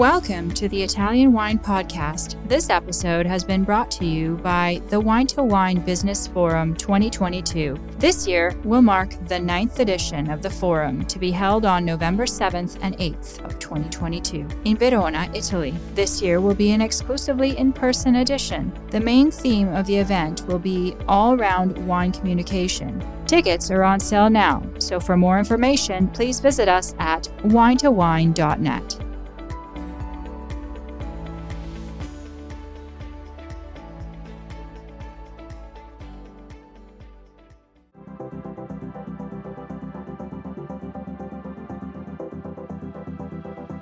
Welcome to the Italian Wine Podcast. This episode has been brought to you by the Wine to Wine Business Forum 2022. This year will mark the ninth edition of the forum to be held on November 7th and 8th of 2022 in Verona, Italy. This year will be an exclusively in person edition. The main theme of the event will be all round wine communication. Tickets are on sale now, so for more information, please visit us at winetowine.net.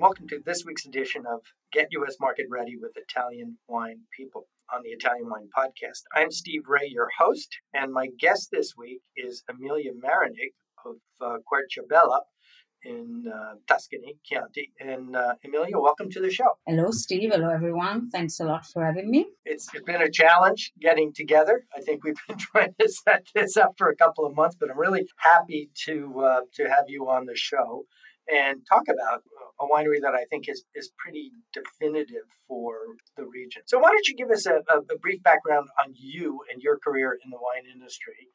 And welcome to this week's edition of Get U.S. Market Ready with Italian Wine People on the Italian Wine Podcast. I'm Steve Raye, your host, and my guest this week is Emilia Marinig of uh, Querciabella in uh, Tuscany, Chianti. And uh, Emilia, welcome to the show. Hello, Steve. Hello, everyone. Thanks a lot for having me. It's, it's been a challenge getting together. I think we've been trying to set this up for a couple of months, but I'm really happy to uh, to have you on the show and talk about a winery that I think is, is pretty definitive for the region. So, why don't you give us a, a, a brief background on you and your career in the wine industry?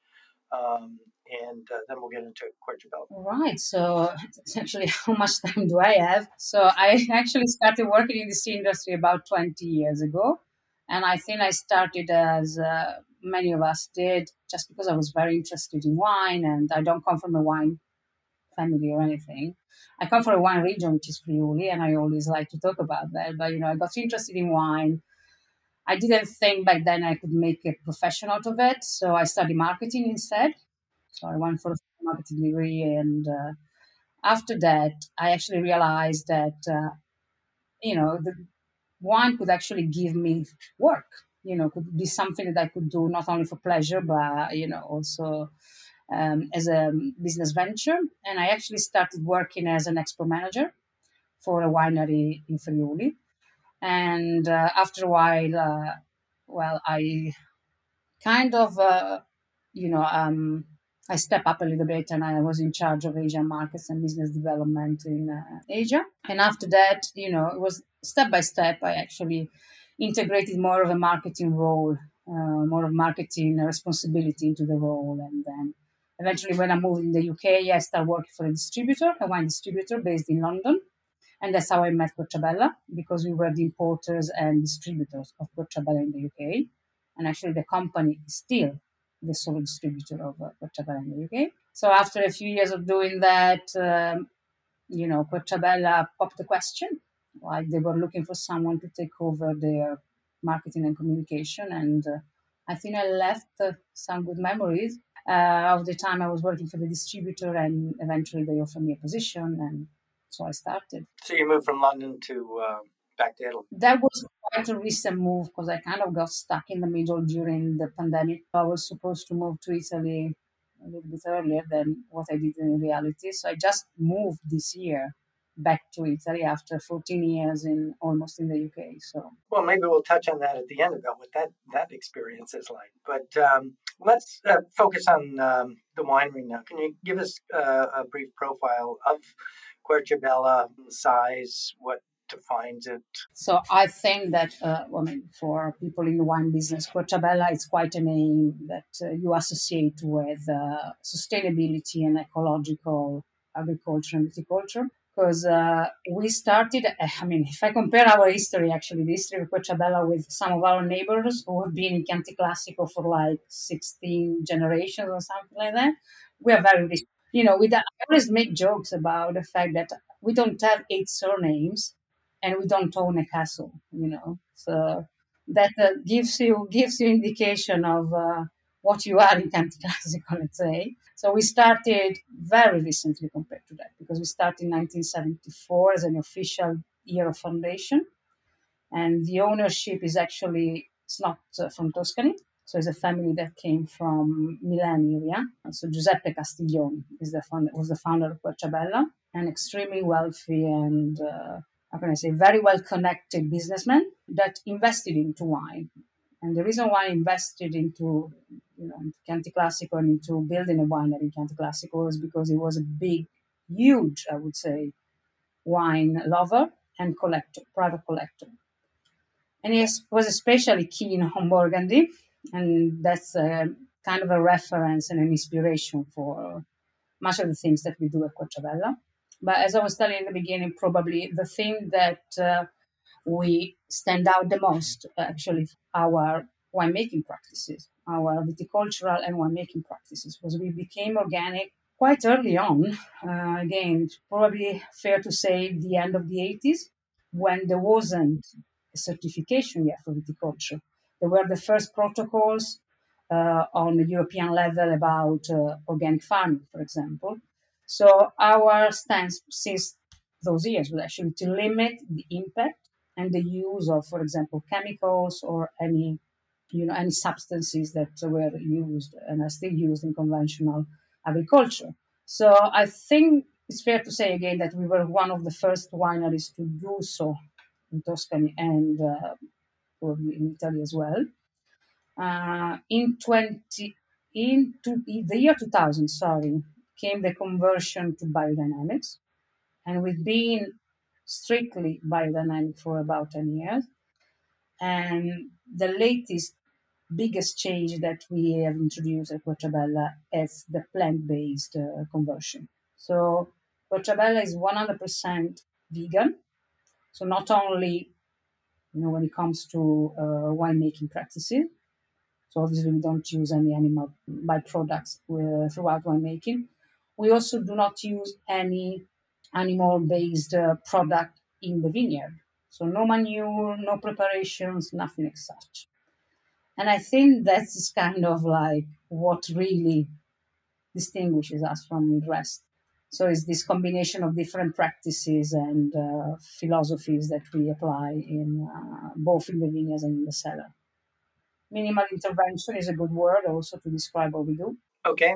Um, and uh, then we'll get into Querciabella. All right. So, essentially, how much time do I have? So, I actually started working in this industry about 20 years ago. And I think I started as uh, many of us did, just because I was very interested in wine, and I don't come from a wine family or anything. I come from a wine region, which is Friuli, and I always like to talk about that. But you know, I got interested in wine. I didn't think back then I could make a profession out of it, so I studied marketing instead. So I went for a marketing degree, and uh, after that, I actually realized that uh, you know the wine could actually give me work. You know, could be something that I could do not only for pleasure, but you know also um, as a business venture. And I actually started working as an expo manager for a winery in Friuli. And uh, after a while, uh, well, I kind of, uh, you know, um, I step up a little bit and I was in charge of Asian markets and business development in uh, Asia. And after that, you know, it was step by step, I actually integrated more of a marketing role, uh, more of marketing responsibility into the role. And then Eventually, when I moved in the UK, I started working for a distributor, a wine distributor based in London. And that's how I met Querciabella, because we were the importers and distributors of Querciabella in the UK. And actually, the company is still the sole distributor of uh, in the UK. So after a few years of doing that, um, you know, Querciabella popped the question. Like they were looking for someone to take over their marketing and communication. And uh, I think I left uh, some good memories uh, of the time I was working for the distributor, and eventually they offered me a position, and so I started. So you moved from London to uh, back to Italy. That was quite a recent move because I kind of got stuck in the middle during the pandemic. I was supposed to move to Italy a little bit earlier than what I did in reality, so I just moved this year back to Italy after 14 years in almost in the UK. So well, maybe we'll touch on that at the end about what that that experience is like. But um, let's uh, focus on um, the winery now. Can you give us uh, a brief profile of Querciabella, size, what defines it? So I think that, uh, I mean, for people in the wine business, Querciabella is quite a name that uh, you associate with uh, sustainability and ecological agriculture and viticulture because uh, we started, I mean, if I compare our history, actually, the history of Querciabella with some of our neighbors who have been in Chianti Classico for like 16 generations or something like that, we are very, you know, we I always make jokes about the fact that we don't have eight surnames and we don't own a castle, you know. So that uh, gives you gives you indication of uh, what you are in Chianti Classico, let's say. So we started very recently compared because we started in 1974 as an official year of foundation. And the ownership is actually, it's not uh, from Tuscany. So it's a family that came from Milan area. So Giuseppe Castiglioni is the founder, was the founder of Querciabella, an extremely wealthy and uh, how can I say, very well connected businessman that invested into wine. And the reason why I invested into, you know, into Chianti Classico and into building a winery in Chianti Classico was because it was a big, huge, I would say, wine lover and collector, private collector. And he was especially keen on Burgundy, and that's a, kind of a reference and an inspiration for much of the things that we do at Querciabella. But as I was telling in the beginning, probably the thing that uh, we stand out the most, actually, our winemaking practices, our viticultural and winemaking practices, was we became organic quite early on. Uh, again, probably fair to say the end of the 80s, when there wasn't a certification yet for viticulture. There were the first protocols uh, on the European level about uh, organic farming, for example. So our stance since those years was actually to limit the impact and the use of, for example, chemicals or any, you know, any substances that were used and are still used in conventional agriculture. So I think it's fair to say again that we were one of the first wineries to do so in Tuscany and uh, probably in Italy as well. Uh, in 20 in, in the year 2000, sorry, came the conversion to biodynamics. And we've been strictly biodynamic for about 10 years. And the latest biggest change that we have introduced at Querciabella is the plant-based uh, conversion. So Querciabella is 100% vegan. So not only, you know, when it comes to uh, winemaking practices, so obviously we don't use any animal byproducts uh, throughout winemaking, we also do not use any animal based uh, product in the vineyard. So, no manure, no preparations, nothing as such. And I think that's kind of like what really distinguishes us from the rest. So, it's this combination of different practices and uh, philosophies that we apply in uh, both in the vineyards and in the cellar. Minimal intervention is a good word also to describe what we do. Okay,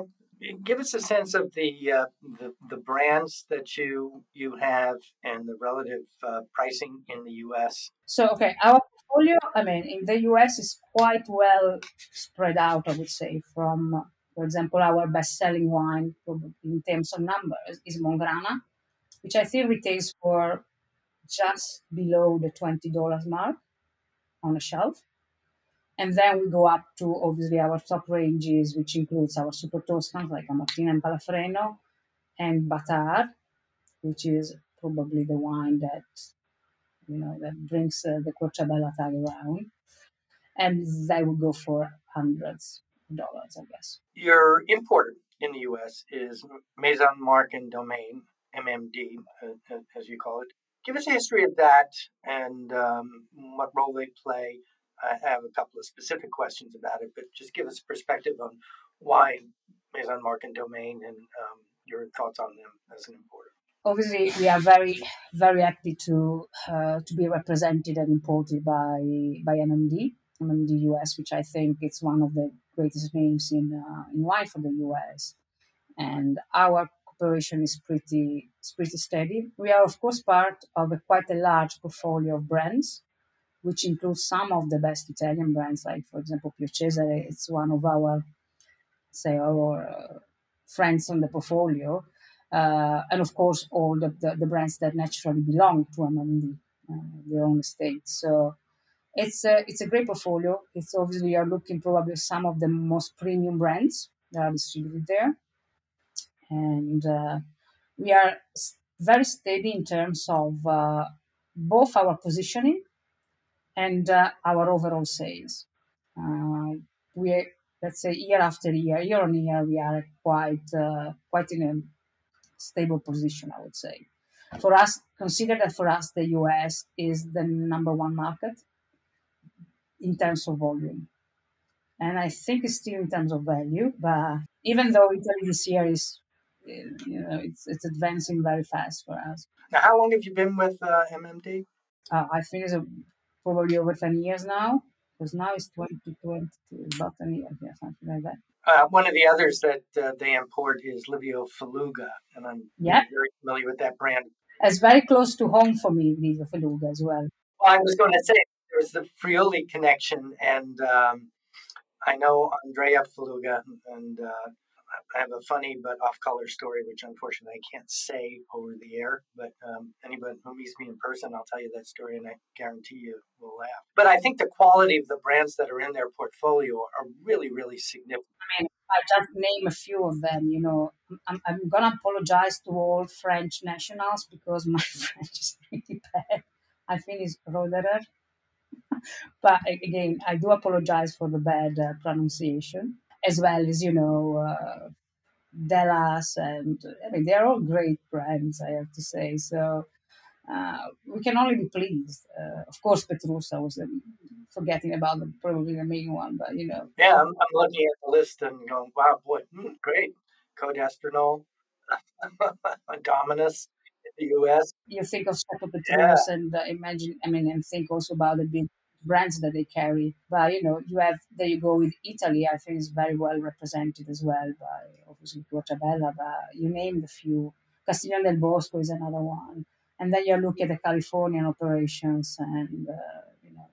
give us a sense of the uh, the, the, brands that you you have and the relative uh, pricing in the U.S. So, okay, our portfolio, I mean, in the U.S. is quite well spread out. I would say from, for example, our best-selling wine in terms of numbers is Mongrana, which I think retails for just below the twenty dollars mark on a shelf. And then we go up to obviously our top ranges, which includes our super Toscans like Camartina and Palafreno, and Batàr, which is probably the wine that you know that brings uh, the Querciabella tag around. And they would go for hundreds of dollars, I guess. Your importer in the U.S. is Maison Marque and Domaine, MMD, uh, uh, as you call it. Give us a history of that and um, what role they play I have a couple of specific questions about it, but just give us a perspective on why Maison Marque and Domaine and um, your thoughts on them as an importer. Obviously, we are very, very happy to uh, to be represented and imported by by MMD, MMD US, which I think it's one of the greatest names in uh, in wine for the US, and our cooperation is pretty is pretty steady. We are of course part of a quite a large portfolio of brands which includes some of the best Italian brands, like for example Pio Cesare. It's one of our, say, our uh, friends on the portfolio, uh, and of course all the, the, the, brands that naturally belong to MMD, uh, their own estate. So it's a it's a great portfolio. It's obviously you're looking probably some of the most premium brands that are distributed there, and uh, we are very steady in terms of uh, both our positioning and uh, our overall sales. Uh, we let's say year after year, year on year, we are quite quite in a stable position. I would say. For us, consider that for us, the US is the number one market in terms of volume. and I think it's still in terms of value. But even though Italy this year is, you know, it's it's advancing very fast for us. Now, how long have you been with uh, MMD? Uh, I think it's a, probably over ten years now, because now it's 2022, about ten years, yeah, something like that. Uh, one of the others that uh, they import is Livio Felluga, and I'm yeah. very familiar with that brand. It's very close to home for me, Livio Felluga as well. well I was going to say there's the Friuli connection, and um, I know Andrea Felluga, and uh, I have a funny but off-color story, which unfortunately I can't say over the air. But um, anyone who meets me in person, I'll tell you that story, and I guarantee you will laugh. But I think the quality of the brands that are in their portfolio are really, really significant. I mean, I just name a few of them. You know, I'm, I'm gonna apologize to all French nationals because my French is really bad. I think it's Roederer. but again, I do apologize for the bad uh, pronunciation as well as you know uh, Delas, and I mean they're all great brands. I have to say so. Uh, we can only be pleased. Uh, of course, Petrusa was um, forgetting about the, probably the main one, but you know. Yeah, I'm, I'm looking at the list and going, wow, boy, mm, great. Codestranol, Dominus in the U.S. You think of Steppa Petrus yeah. and uh, imagine, I mean, and think also about the big brands that they carry. But you know, you have there you go with Italy. I think is very well represented as well by obviously Querciabella, but you named a few. Castiglione del Bosco is another one, and then you look at the Californian operations and uh, you know,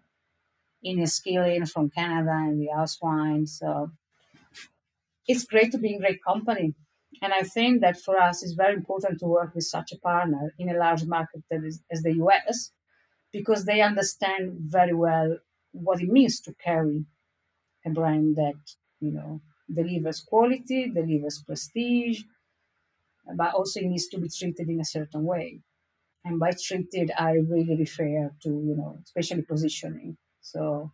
Inniskillin from Canada and the house wine. So it's great to be in great company. And I think that for us, it's very important to work with such a partner in a large market that is, as the US, because they understand very well what it means to carry a brand that you know delivers quality, delivers prestige, but also it needs to be treated in a certain way. And by treated, I really refer to you know especially positioning. So,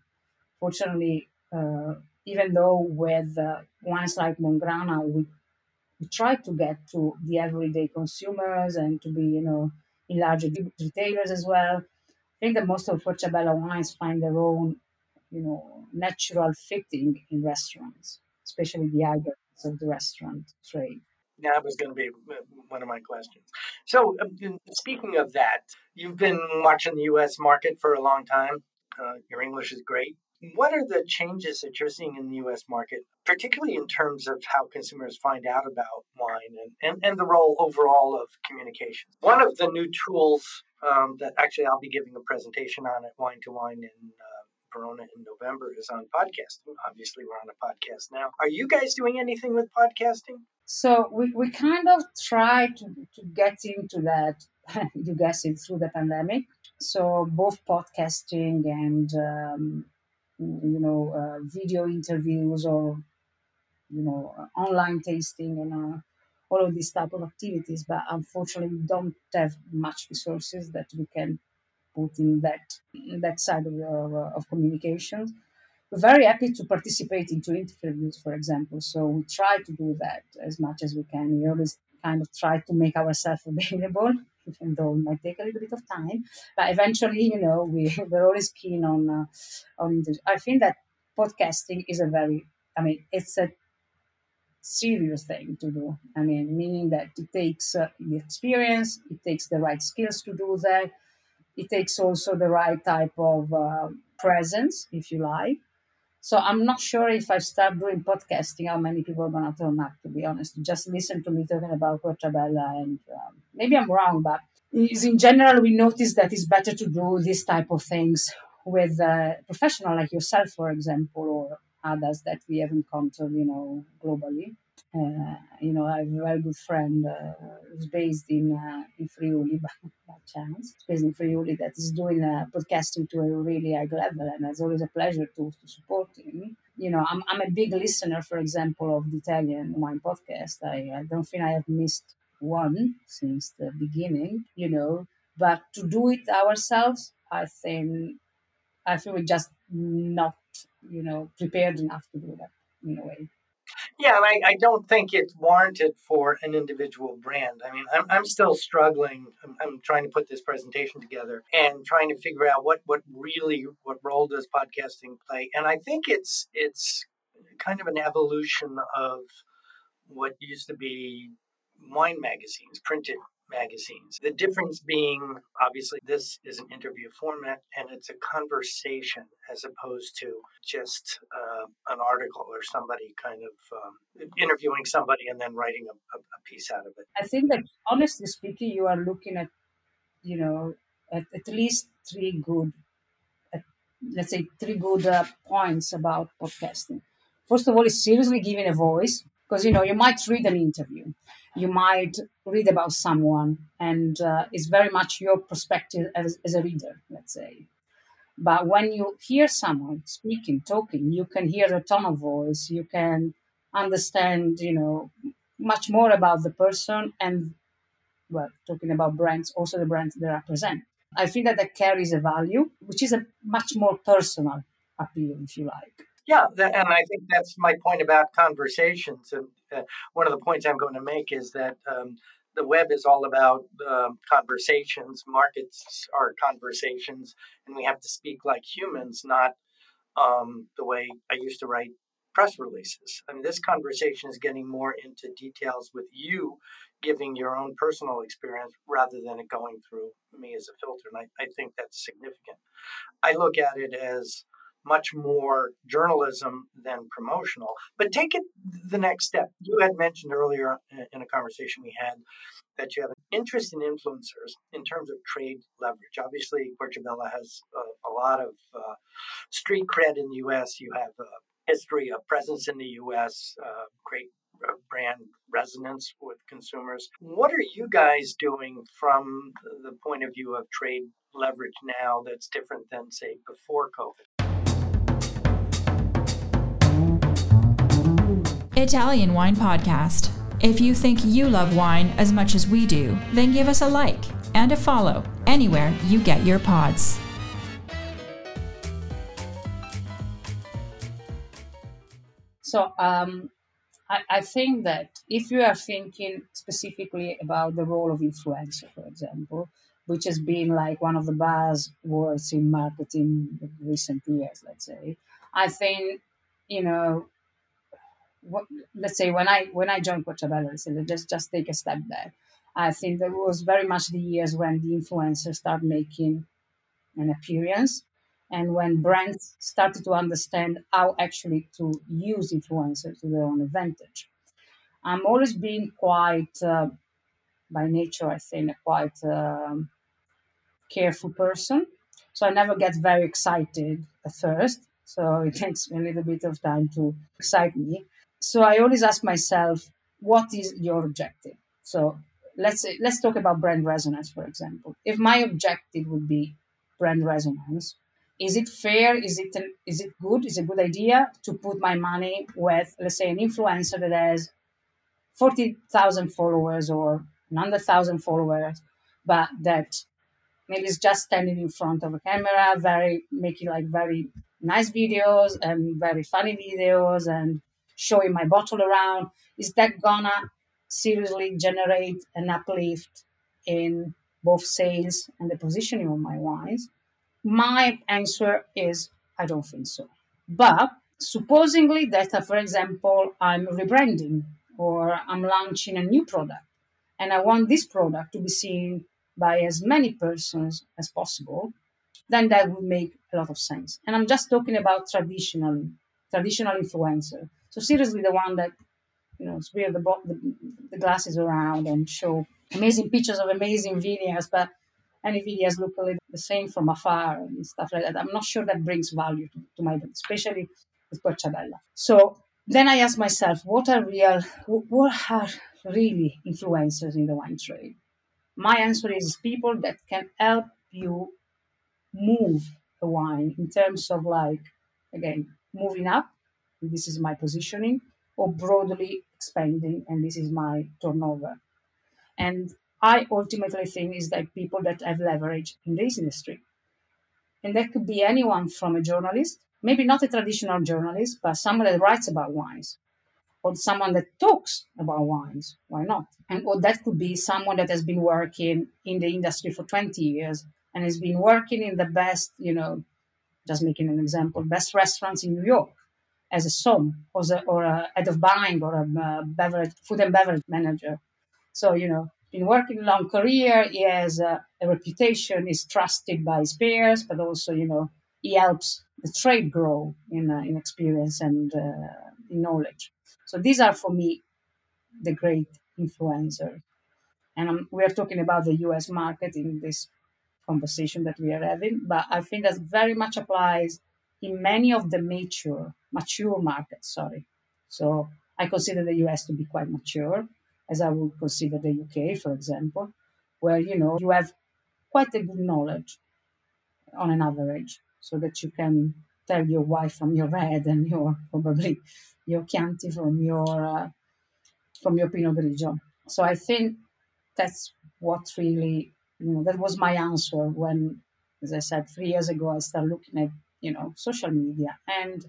fortunately, uh, even though with uh, like Mongrana, we we try to get to the everyday consumers and to be you know in larger retailers as well think that most of Querciabella wines find their own, you know, natural fitting in restaurants, especially the ideas of the restaurant trade. That was going to be uh, one of my questions. So, um, speaking of that, you've been watching the U.S. market for a long time. Uh, your English is great. What are the changes that you're seeing in the U.S. market, particularly in terms of how consumers find out about wine and, and, and the role overall of communication? One of the new tools um, that actually I'll be giving a presentation on at Wine to Wine in uh, Verona in November is on podcasting. Obviously, we're on a podcast now. Are you guys doing anything with podcasting? So we, we kind of try to, to get into that, you guess it, through the pandemic. So both podcasting and, um, you know, uh, video interviews or, you know, online tasting and uh, all of these type of activities, but unfortunately we don't have much resources that we can put in that in that side of, uh, of communications. We're very happy to participate into interviews, for example. So we try to do that as much as we can. We always kind of try to make ourselves available, even though it might take a little bit of time. But eventually, you know, we, we're always keen on uh, on. I think that podcasting is a very, I mean, it's a serious thing to do. I mean, meaning that it takes uh, the experience, it takes the right skills to do that, it takes also the right type of uh, presence, if you like. So I'm not sure if I start doing podcasting, how many people are going to turn up, to be honest. Just listen to me talking about Querciabella. And um, maybe I'm wrong, but in general, we notice that it's better to do this type of things with a professional like yourself, for example, or others that we have encountered, you know, globally. Uh, you know, I have a very good friend uh, who's based in uh, in Friuli by, by chance. He's based in Friuli that is doing podcasting to a really high level, and it's always a pleasure to, to support him. You know, I'm, I'm a big listener, for example, of the Italian wine podcast. I, I don't think I have missed one since the beginning. You know, but to do it ourselves, I think I feel we're just not you know prepared enough to do that in a way. Yeah, I, I don't think it's warranted for an individual brand. I mean, I'm, I'm still struggling. I'm, I'm trying to put this presentation together and trying to figure out what, what really what role does podcasting play. And I think it's it's kind of an evolution of what used to be wine magazines, printed magazines. The difference being obviously this is an interview format and it's a conversation as opposed to just uh, an article or somebody kind of um, interviewing somebody and then writing a, a, piece out of it. I think that honestly speaking, you are looking at, you know, at, at least three good, let's say, three good uh, points about podcasting. First of all, is seriously giving a voice because you know you might read an interview you might read about someone and uh, it's very much your perspective as, as a reader let's say. But when you hear someone speaking talking you can hear a tone of voice you can understand you know much more about the person and well talking about brands also the brands they represent i think that that carries a value which is a much more personal appeal if you like yeah, that, and I think that's my point about conversations. And uh, one of the points I'm going to make is that um, the web is all about um, conversations. Markets are conversations, and we have to speak like humans, not um, the way I used to write press releases. I mean, this conversation is getting more into details with you giving your own personal experience rather than it going through me as a filter. And I, I think that's significant. I look at it as much more journalism than promotional. But take it the next step. You had mentioned earlier in a conversation we had that you have an interest in influencers in terms of trade leverage. Obviously, Querciabella has a, a lot of uh, street cred in the U.S. You have a history, a presence in the U.S., uh, great brand resonance with consumers. What are you guys doing from the point of view of trade leverage now that's different than, say, before COVID? Italian Wine Podcast. If you think you love wine as much as we do, then give us a like and a follow anywhere you get your pods. So, um, I, I think that if you are thinking specifically about the role of influencer, for example, which has been like one of the buzzwords in marketing in recent years, let's say, I think you know what, let's say when I when I joined Querciabella, so just just take a step back. I think that was very much the years when the influencers started making an appearance, and when brands started to understand how actually to use influencers to their own advantage. I'm always being quite, uh, by nature, I think, a quite um, careful person. So I never get very excited at first. So it takes me a little bit of time to excite me so I always ask myself, what is your objective? So let's say, let's talk about brand resonance, for example. If my objective would be brand resonance, is it fair? Is it an, is it good? Is it a good idea to put my money with, let's say, an influencer that has forty thousand followers or hundred thousand followers, but that maybe is just standing in front of a camera, very making like very nice videos and very funny videos and showing my bottle around, is that gonna seriously generate an uplift in both sales and the positioning of my wines? My answer is I don't think so. But supposingly that, uh, for example, I'm rebranding or I'm launching a new product and I want this product to be seen by as many persons as possible, then that would make a lot of sense. And I'm just talking about traditional, traditional influencer. So seriously, the one that you know swear the, the, the glasses around and show amazing pictures of amazing videos, but any videos look a little the same from afar and stuff like that. I'm not sure that brings value to, to my especially with Querciabella. So then I ask myself, what are real, what are really influencers in the wine trade? My answer is people that can help you move the wine in terms of like, again, moving up this is my positioning, or broadly expanding, and this is my turnover. And I ultimately think is that people that have leverage in this industry. And that could be anyone from a journalist, maybe not a traditional journalist, but someone that writes about wines, or someone that talks about wines. Why not? And or that could be someone that has been working in the industry for 20 years and has been working in the best, you know, just making an example, best restaurants in New York as a SOM or, a, or a head of buying or a uh, beverage, food and beverage manager. So, you know, been working a long career. He has a, a reputation, is trusted by his peers, but also, you know, he helps the trade grow in, uh, in experience and uh, in knowledge. So these are for me the great influencers. And we are talking about the US market in this conversation that we are having, but I think that very much applies in many of the mature, mature markets, sorry. So I consider the US to be quite mature, as I would consider the UK, for example, where, you know, you have quite a good knowledge on an average so that you can tell your wife from your red and your probably your Chianti from your uh, from your Pinot Grigio. So I think that's what really you know that was my answer when, as I said, three years ago I started looking at you know social media and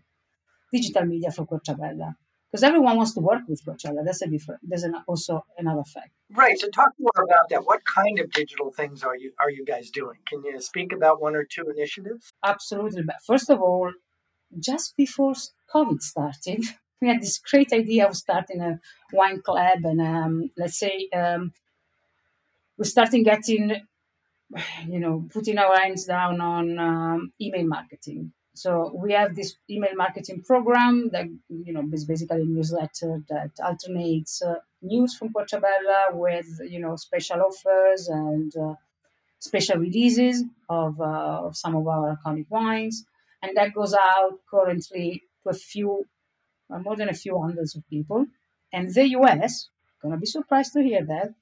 digital media for Querciabella because everyone wants to work with Coachella. That's a different. There's an, also another fact. Right. So talk more about that. What kind of digital things are you are you guys doing? Can you speak about one or two initiatives? Absolutely. But first of all, just before COVID started, we had this great idea of starting a wine club, and um, let's say um, we're starting getting, you know, putting our hands down on um, email marketing. So we have this email marketing program that you know is basically a newsletter that alternates uh, news from Querciabella with you know special offers and uh, special releases of, uh, of some of our iconic wines, and that goes out currently to a few, uh, more than a few hundreds of people. And the US, gonna be surprised to hear that,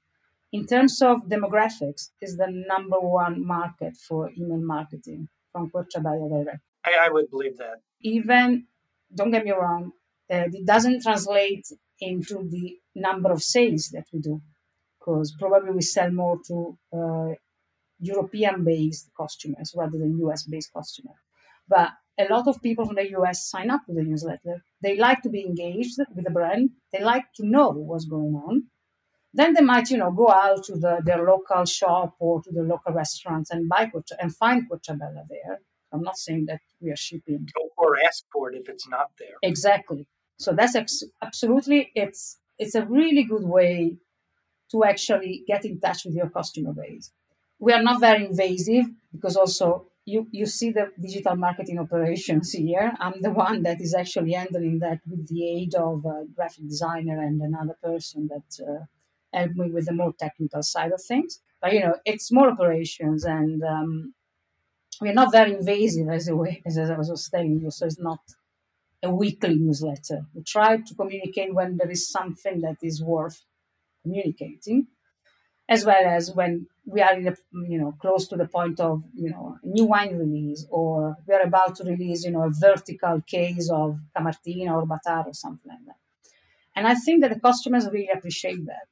in terms of demographics, is the number one market for email marketing from Querciabella Direct. I, I would believe that. Even, don't get me wrong, uh, it doesn't translate into the number of sales that we do, because probably we sell more to uh, European based customers rather than US based customers. But a lot of people from the US sign up to the newsletter. They like to be engaged with the brand, they like to know what's going on. Then they might, you know, go out to the, their local shop or to the local restaurants and buy and find Querciabella there. I'm not saying that we are shipping. Or ask for it if it's not there. Exactly. So that's ex- absolutely it's it's a really good way to actually get in touch with your customer base. We are not very invasive because also you, you see the digital marketing operations here. I'm the one that is actually handling that with the aid of a graphic designer and another person that uh, helped me with the more technical side of things. But you know, it's small operations, and um, we're not very invasive as a way as I was telling you. So it's not a weekly newsletter. We try to communicate when there is something that is worth communicating, as well as when we are in the you know close to the point of you know a new wine release or we are about to release you know a vertical case of Camartina or Batar or something like that. And I think that the customers really appreciate that.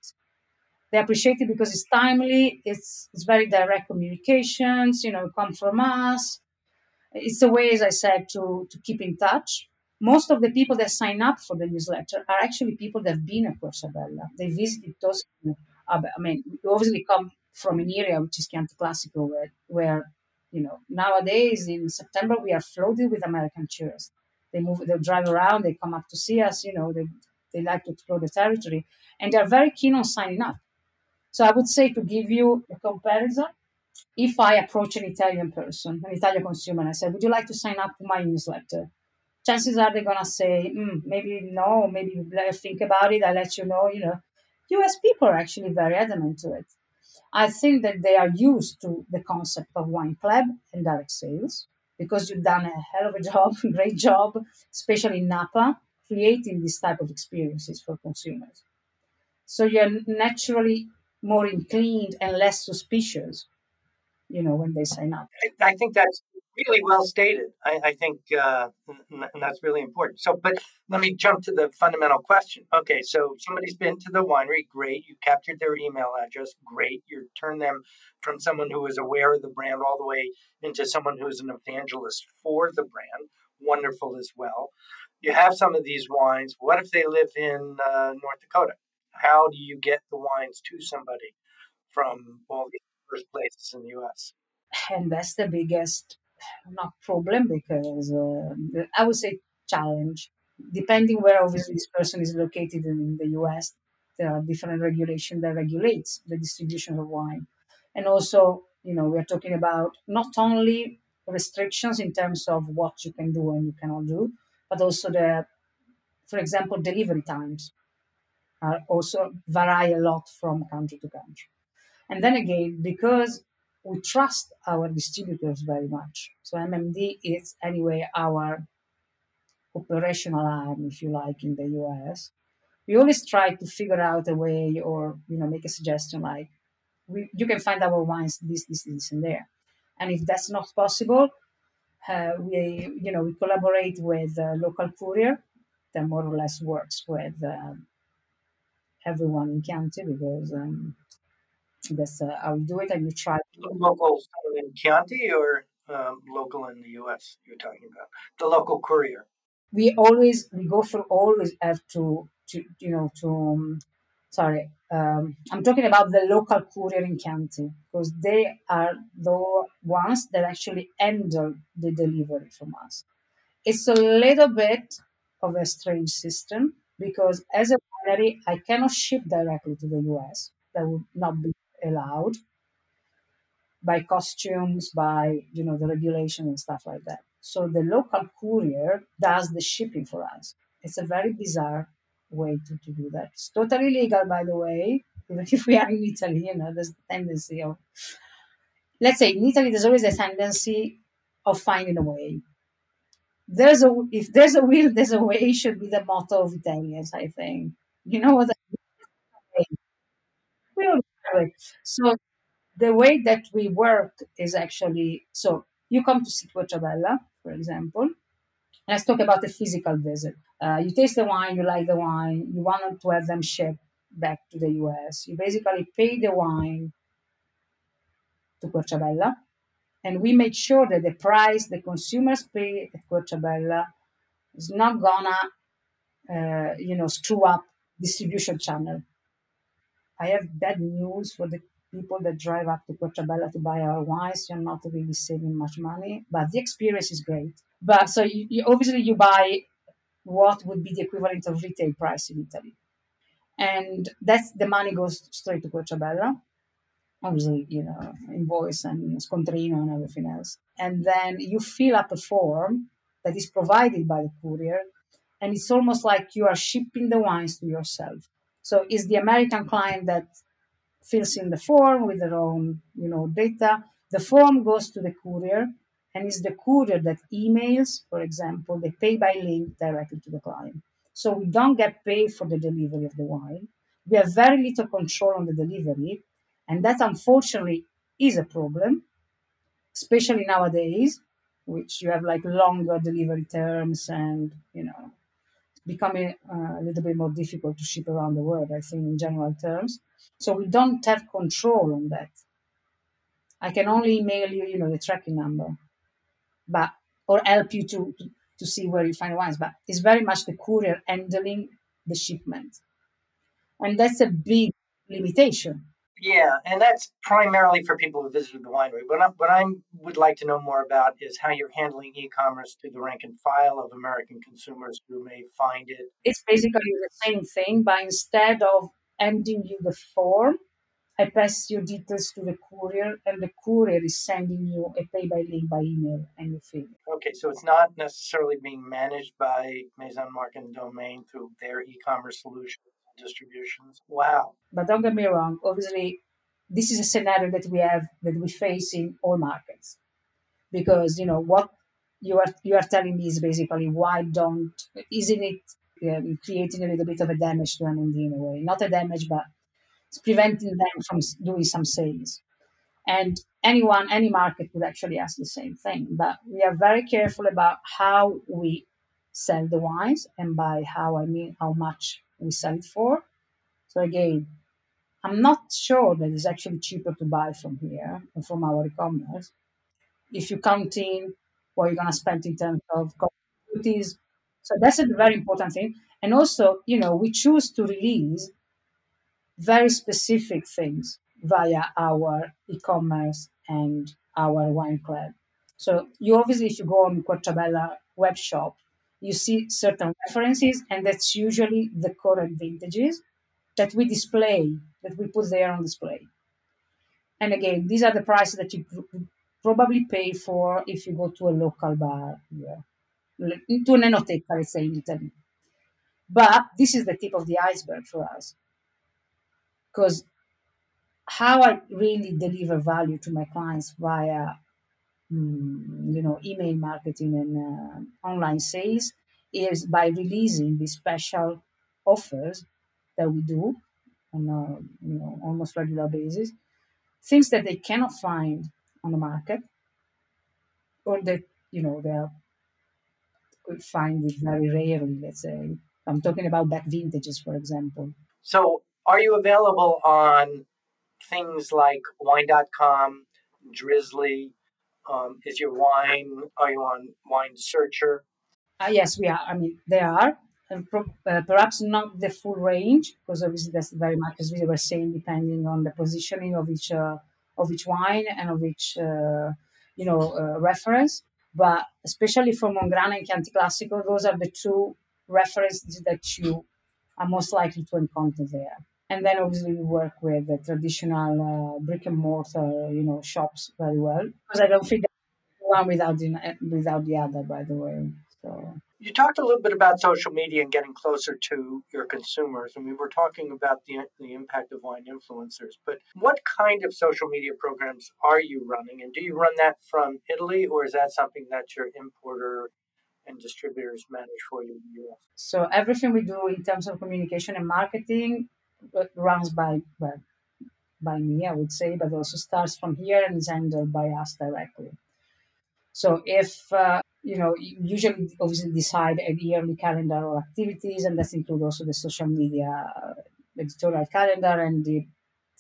They appreciate it because it's timely, it's it's very direct communications, you know, come from us. It's a way, as I said, to to keep in touch. Most of the people that sign up for the newsletter are actually people that have been at Querciabella. They visited those. Uh, I mean, obviously come from an area which is Chianti Classico, where, where you know nowadays in September we are flooded with American tourists. They move, they drive around, they come up to see us. You know, they they like to explore the territory, and they are very keen on signing up. So I would say to give you a comparison, if I approach an Italian person, an Italian consumer, and I say, "Would you like to sign up to my newsletter?" Chances are they're gonna say, mm, "Maybe no, maybe think about it. I'll let you know." You know, U.S. people are actually very adamant to it. I think that they are used to the concept of wine club and direct sales because you've done a hell of a job, great job, especially in Napa, creating this type of experiences for consumers. So you're naturally more inclined and less suspicious, you know, when they sign up. I, think that's really well stated. I, I think, uh, and that's really important. So, but let me jump to the fundamental question. Okay, so somebody's been to the winery, great. You captured their email address, great. You turn them from someone who is aware of the brand all the way into someone who is an evangelist for the brand, wonderful as well. You have some of these wines. What if they live in uh, North Dakota? How do you get the wines to somebody from all these first places in the U.S.? And that's the biggest not problem because uh, I would say challenge depending where obviously this person is located in the US, there are different regulations that regulates the distribution of wine. And also, you know, we are talking about not only restrictions in terms of what you can do and you cannot do, but also the, for example, delivery times are also vary a lot from country to country. And then again, because we trust our distributors very much. So MMD is anyway our operational arm, if you like, in the US. We always try to figure out a way or you know make a suggestion like we, you can find our wines this, this, this, and there. And if that's not possible, uh, we you know we collaborate with local courier that more or less works with uh, everyone in Chianti because um, that's uh, how we do it, and we try. Local in Chianti or um, local in the U.S. You're talking about the local courier. We always we go through always have to to you know to um, sorry um, I'm talking about the local courier in Chianti because they are the ones that actually handle the delivery from us. It's a little bit of a strange system because as a winery, I cannot ship directly to the US. That would not be allowed by costumes, by you know the regulation and stuff like that. So the local courier does the shipping for us. It's a very bizarre way to, to do that. It's totally legal, by the way. Even if we are in Italy, you know, there's the tendency of let's say in Italy there's always a tendency of finding a way. There's a if there's a will, there's a way should be the motto of Italians, I think. You know what I mean? So the way that we work is actually so you come to see Querciabella, for example. Let's talk about the physical visit. Uh, you taste the wine, you like the wine, you want to have them shipped back to the US. You basically pay the wine to Querciabella, and we make sure that the price the consumers pay at Querciabella is not gonna, uh, you know, screw up distribution channel. I have bad news for the people that drive up to Querciabella to buy our wines. You're not really saving much money, but the experience is great. But so you, you, obviously you buy what would be the equivalent of retail price in Italy, and that's the money goes straight to Querciabella. Obviously, you know, invoice and scontrino and everything else. And then you fill up a form that is provided by the courier, and it's almost like you are shipping the wines to yourself. So it's the American client that fills in the form with their own, you know, data. The form goes to the courier, and it's the courier that emails, for example, the pay by link directly to the client. So we don't get paid for the delivery of the wine. We have very little control on the delivery, and that unfortunately is a problem, especially nowadays, which you have like longer delivery terms and you know becoming uh, a little bit more difficult to ship around the world, I think, in general terms. So we don't have control on that. I can only email you, you know, the tracking number, but or help you to, to, see where you find wines. But it's very much the courier handling the shipment. And that's a big limitation yeah, and that's primarily for people who visited the winery. What I, what I would like to know more about is how you're handling e-commerce to the rank and file of American consumers who may find it. It's basically the same thing, but instead of handing you the form, I pass your details to the courier, and the courier is sending you a pay by link by email, and you fill it. Okay, so it's not necessarily being managed by Maison Market Domaine through their e-commerce solution distributions. Wow. But don't get me wrong, obviously, this is a scenario that we have, that we face in all markets. Because, you know, what you are, you are telling me is basically why don't, isn't it um, creating a little bit of a damage to MMD in a way? Not a damage, but it's preventing them from doing some sales. And anyone, any market would actually ask the same thing. But we are very careful about how we sell the wines, and by how I mean how much we sell it for. So again, I'm not sure that it's actually cheaper to buy from here or from our e-commerce. If you count in what you're gonna spend in terms of duties, so that's a very important thing. And also, you know, we choose to release very specific things via our e-commerce and our wine club. So you obviously, if you go on Querciabella web shop, you see certain references, and that's usually the current vintages that we display, that we put there on display. And again, these are the prices that you probably pay for if you go to a local bar, to an enoteca, let's say in Italy. But this is the tip of the iceberg for us. Because how I really deliver value to my clients via, um, you know, email marketing and uh, online sales is by releasing these special offers that we do on a you know almost regular basis, things that they cannot find on the market, or that you know they could find it very rarely. Let's say I'm talking about back vintages, for example. So, are you available on things like wine.com, Drizly? Um, is your wine, are you on Wine Searcher? Uh, yes, we are. I mean, they are. And pro- uh, perhaps not the full range, because obviously that's very much, as we were saying, depending on the positioning of each uh, of each wine and of each uh, you know uh, reference. But especially for Mongrana and Chianti Classico, those are the two references that you are most likely to encounter there. And then obviously we work with the traditional uh, brick and mortar, you know, shops very well because I don't think one without the without the other. By the way, so you talked a little bit about social media and getting closer to your consumers, and we were talking about the, the impact of wine influencers. But what kind of social media programs are you running, and do you run that from Italy, or is that something that your importer and distributors manage for you in the US? So everything we do in terms of communication and marketing runs by by, by me, I would say, but also starts from here and is handled by us directly. So if uh, you know, usually obviously decide a yearly calendar of activities, and that includes also the social media uh, editorial calendar and the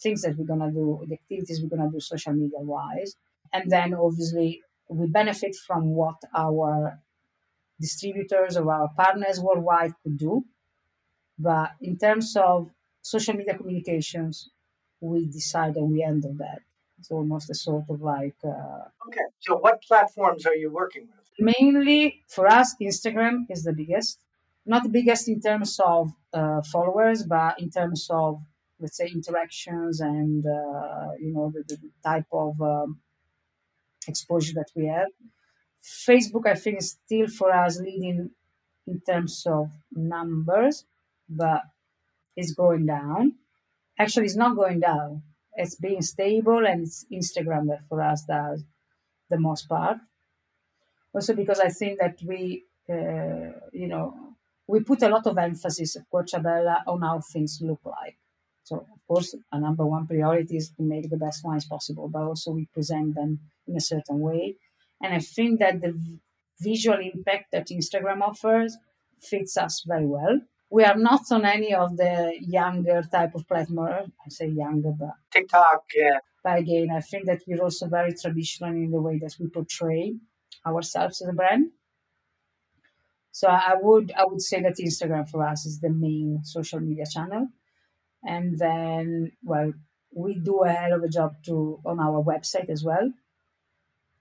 things that we're gonna do, the activities we're gonna do social media wise, and then obviously we benefit from what our distributors or our partners worldwide could do. But in terms of social media communications, we decide and we handle that. It's almost a sort of like. Uh, okay, so what platforms are you working with? Mainly for us, Instagram is the biggest. Not the biggest in terms of uh, followers, but in terms of let's say interactions and uh, you know the, the, type of um, exposure that we have. Facebook, I think, is still for us leading in terms of numbers, but it's going down. Actually, it's not going down. It's being stable, and it's Instagram that for us does the most part. Also, because I think that we, uh, you know, we put a lot of emphasis at Querciabella on how things look like. So, of course, a number one priority is to make the best wines possible, but also we present them in a certain way and I think that the visual impact that Instagram offers fits us very well. We are not on any of the younger type of platform. I say younger, but TikTok, yeah. But again, I think that we're also very traditional in the way that we portray ourselves as a brand. So I would I would say that Instagram for us is the main social media channel, and then well we do a hell of a job to on our website as well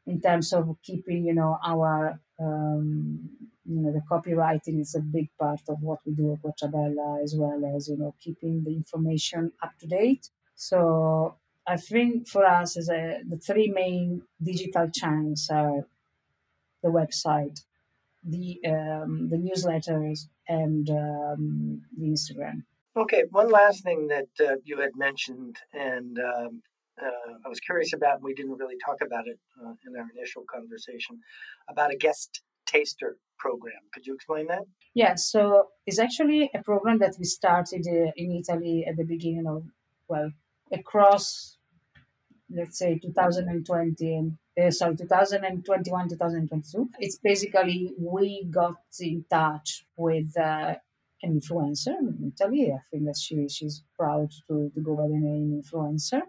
in terms of keeping, you know, our, um, you know, the copywriting is a big part of what we do at Querciabella, as well as, you know, keeping the information up to date. So I think for us, as a, the three main digital channels are the website, the um, the newsletters, and um, the Instagram. Okay, one last thing that uh, you had mentioned, and um, uh, I was curious about, and we didn't really talk about it uh, in our initial conversation, about a guest taster program. Could you explain that? Yeah, so it's actually a program that we started uh, in Italy at the beginning of, well, across, let's say, 2020 and uh, sorry, 2021, 2022. It's basically we got in touch with uh, an influencer in Italy. I think that she she's proud to, to go by the name influencer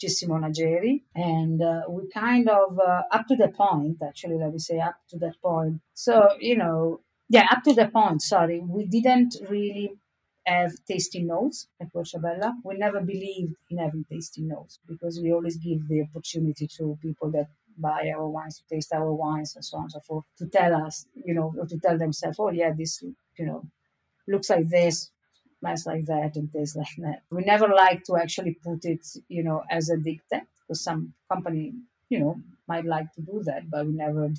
which is Simona Geri. And uh, we kind of, uh, up to the point, actually, let me say, up to that point. So, you know, yeah, up to the point, sorry, we didn't really have tasting notes at Querciabella. We never believed in having tasting notes because we always give the opportunity to people that buy our wines, to taste our wines, and so on and so forth, to tell us, you know, or to tell themselves, oh yeah, this, you know, looks like this, smells like that, and tastes like that. We never like to actually put it, you know, as a dictate because some company, you know, might like to do that, but we never,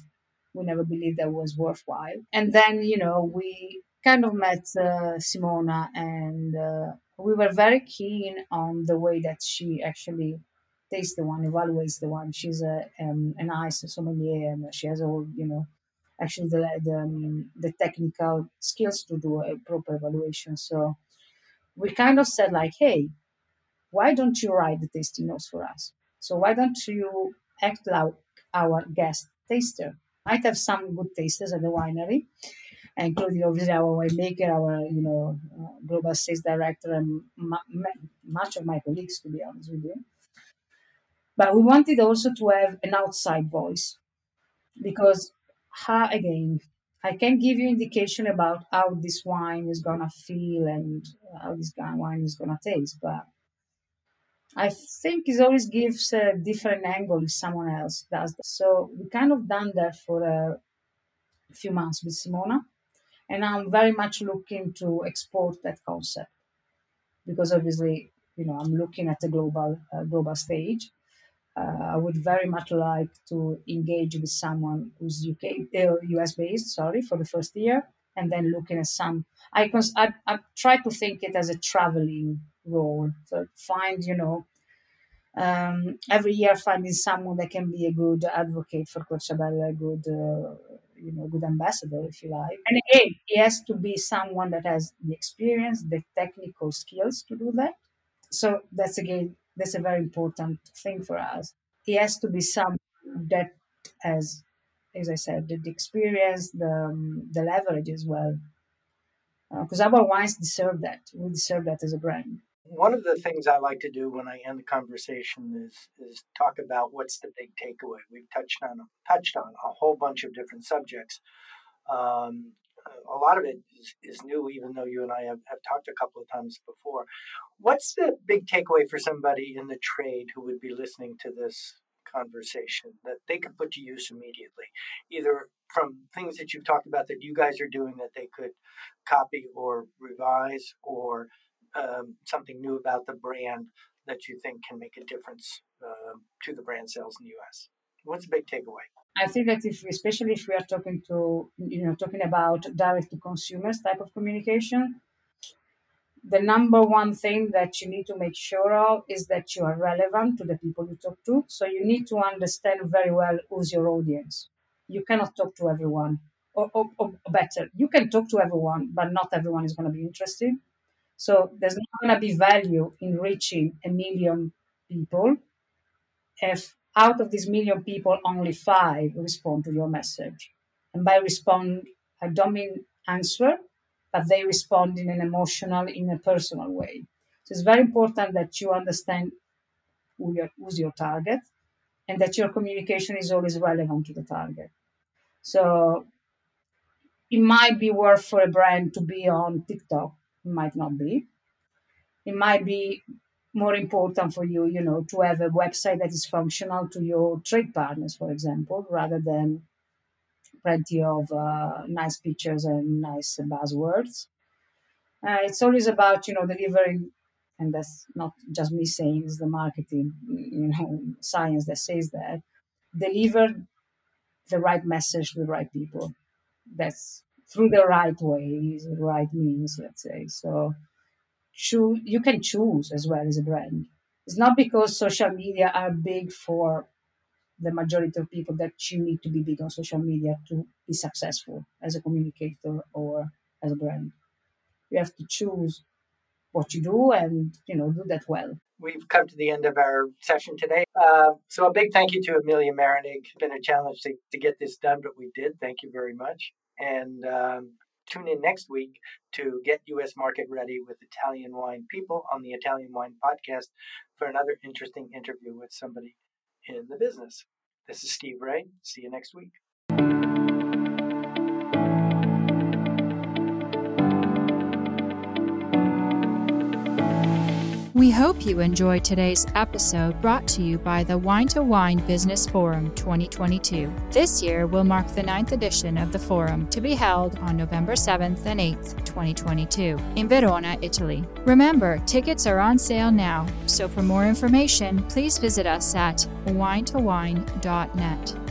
we never believed that was worthwhile. And then, you know, we kind of met uh, Simona and. Uh, we were very keen on the way that she actually tastes the one, evaluates the one. She's a um, a nice sommelier, and she has all you know, actually the the, um, the technical skills to do a proper evaluation. So we kind of said like, hey, why don't you write the tasting notes for us? So why don't you act like our guest taster? Might have some good tasters at the winery, including obviously our winemaker, our you know uh, global sales director, and much of my colleagues, to be honest with you. But we wanted also to have an outside voice because, how, again, I can give you indication about how this wine is gonna feel and how this wine is gonna taste, but I think it always gives a different angle if someone else does that. So we kind of done that for a few months with Simona, and I'm very much looking to export that concept because obviously, you know, I'm looking at the global uh, global stage. Uh, I would very much like to engage with someone who's UK uh, US based, sorry, for the first year, and then looking at some. I, cons- I I try to think it as a traveling role. So find you know um, every year finding someone that can be a good advocate for Querciabella, a good uh, you know good ambassador if you like and again he has to be someone that has the experience the technical skills to do that so that's again that's a very important thing for us he has to be someone that has as i said the, the experience the um, the leverage as well because uh, our wines deserve that we deserve that as a brand one of the things I like to do when I end the conversation is is talk about what's the big takeaway. We've touched on touched on a whole bunch of different subjects. Um, a lot of it is, is, new, even though you and I have, have talked a couple of times before. What's the big takeaway for somebody in the trade who would be listening to this conversation that they could put to use immediately, either from things that you've talked about that you guys are doing that they could copy or revise, or um, something new about the brand that you think can make a difference uh, to the brand sales in the US? What's the big takeaway? I think that if, especially if we are talking to, you know, talking about direct to consumers type of communication, the number one thing that you need to make sure of is that you are relevant to the people you talk to. So you need to understand very well who's your audience. You cannot talk to everyone, or, or, or better, you can talk to everyone, but not everyone is going to be interested. So there's not going to be value in reaching a million people if out of these million people only five respond to your message. And by respond, I don't mean answer, but they respond in an emotional, in a personal way. So it's very important that you understand who your, who's your target and that your communication is always relevant to the target. So it might be worth for a brand to be on TikTok it might not be. It might be more important for you, you know, to have a website that is functional to your trade partners, for example, rather than plenty of uh, nice pictures and nice buzzwords. Uh, it's always about, you know, delivering, and that's not just me saying, it's the marketing, you know, science that says that. Deliver the right message to the right people. That's through the right ways, the right means, let's say. So choose, you can choose as well as a brand. It's not because social media are big for the majority of people that you need to be big on social media to be successful as a communicator or as a brand. You have to choose what you do and you know do that well. We've come to the end of our session today. Uh, so a big thank you to Emilia Marinig. It's been a challenge to, to get this done, but we did. Thank you very much. And um, tune in next week to get U.S. market ready with Italian wine people on the Italian Wine Podcast for another interesting interview with somebody in the business. This is Steve Raye. See you next week. We hope you enjoyed today's episode brought to you by the Wine to Wine Business Forum 2022. This year will mark the ninth edition of the forum to be held on November 7th and 8th, 2022, in Verona, Italy. Remember, tickets are on sale now, so for more information, please visit us at winetowine.net.